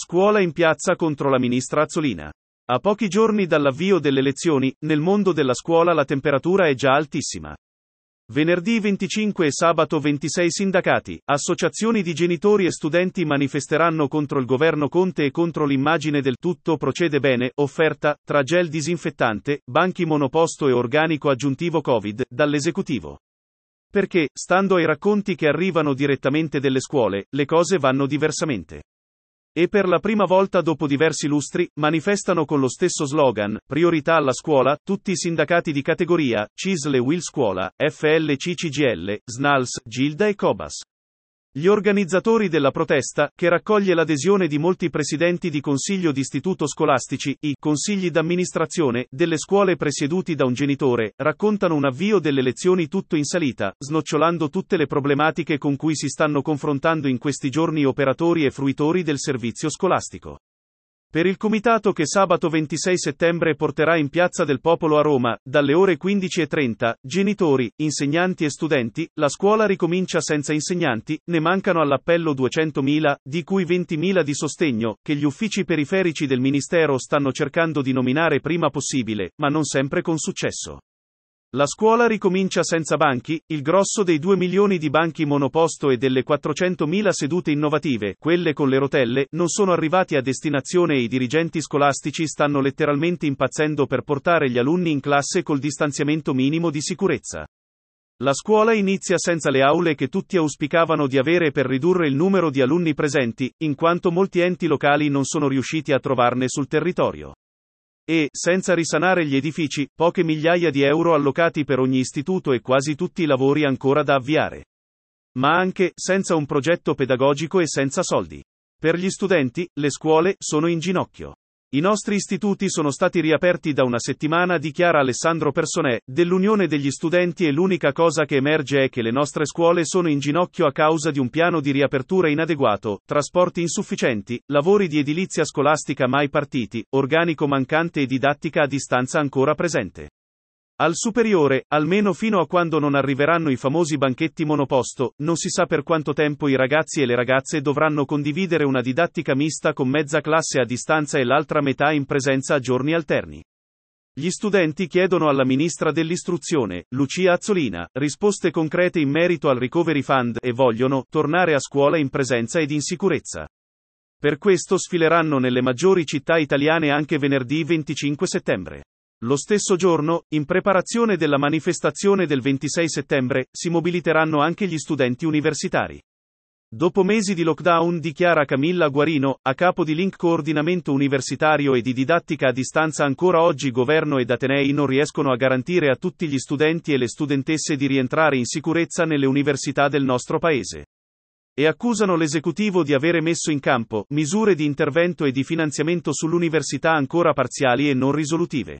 Scuola in piazza contro la ministra Azzolina. A pochi giorni dall'avvio delle lezioni, nel mondo della scuola la temperatura è già altissima. Venerdì 25 e sabato 26 sindacati, associazioni di genitori e studenti manifesteranno contro il governo Conte e contro l'immagine del tutto procede bene, offerta, tra gel disinfettante, banchi monoposto e organico aggiuntivo Covid, dall'esecutivo. Perché, stando ai racconti che arrivano direttamente delle scuole, le cose vanno diversamente. E per la prima volta dopo diversi lustri, manifestano con lo stesso slogan, priorità alla scuola, tutti i sindacati di categoria, CISL e Will Scuola, FLC CGL, SNALS, Gilda e Cobas. Gli organizzatori della protesta, che raccoglie l'adesione di molti presidenti di consiglio di istituto scolastici, i consigli d'amministrazione, delle scuole presieduti da un genitore, raccontano un avvio delle lezioni tutto in salita, snocciolando tutte le problematiche con cui si stanno confrontando in questi giorni operatori e fruitori del servizio scolastico. Per il comitato che sabato 26 settembre porterà in Piazza del Popolo a Roma, dalle ore 15.30, genitori, insegnanti e studenti, la scuola ricomincia senza insegnanti, ne mancano all'appello 200.000, di cui 20.000 di sostegno, che gli uffici periferici del Ministero stanno cercando di nominare prima possibile, ma non sempre con successo. La scuola ricomincia senza banchi, il grosso dei 2 milioni di banchi monoposto e delle 400.000 sedute innovative, quelle con le rotelle, non sono arrivati a destinazione e i dirigenti scolastici stanno letteralmente impazzendo per portare gli alunni in classe col distanziamento minimo di sicurezza. La scuola inizia senza le aule che tutti auspicavano di avere per ridurre il numero di alunni presenti, in quanto molti enti locali non sono riusciti a trovarne sul territorio. E, senza risanare gli edifici, poche migliaia di euro allocati per ogni istituto e quasi tutti i lavori ancora da avviare. Ma anche, senza un progetto pedagogico e senza soldi. Per gli studenti, le scuole sono in ginocchio. I nostri istituti sono stati riaperti da una settimana, dichiara Alessandro Personè, dell'Unione degli Studenti e l'unica cosa che emerge è che le nostre scuole sono in ginocchio a causa di un piano di riapertura inadeguato, trasporti insufficienti, lavori di edilizia scolastica mai partiti, organico mancante e didattica a distanza ancora presente. Al superiore, almeno fino a quando non arriveranno i famosi banchetti monoposto, non si sa per quanto tempo i ragazzi e le ragazze dovranno condividere una didattica mista con mezza classe a distanza e l'altra metà in presenza a giorni alterni. Gli studenti chiedono alla ministra dell'istruzione, Lucia Azzolina, risposte concrete in merito al Recovery Fund e vogliono tornare a scuola in presenza ed in sicurezza. Per questo sfileranno nelle maggiori città italiane anche venerdì 25 settembre. Lo stesso giorno, in preparazione della manifestazione del 26 settembre, si mobiliteranno anche gli studenti universitari. Dopo mesi di lockdown, dichiara Camilla Guarino, a capo di Link Coordinamento Universitario e di Didattica a Distanza, ancora oggi governo ed Atenei non riescono a garantire a tutti gli studenti e le studentesse di rientrare in sicurezza nelle università del nostro paese. E accusano l'esecutivo di avere messo in campo misure di intervento e di finanziamento sull'università ancora parziali e non risolutive.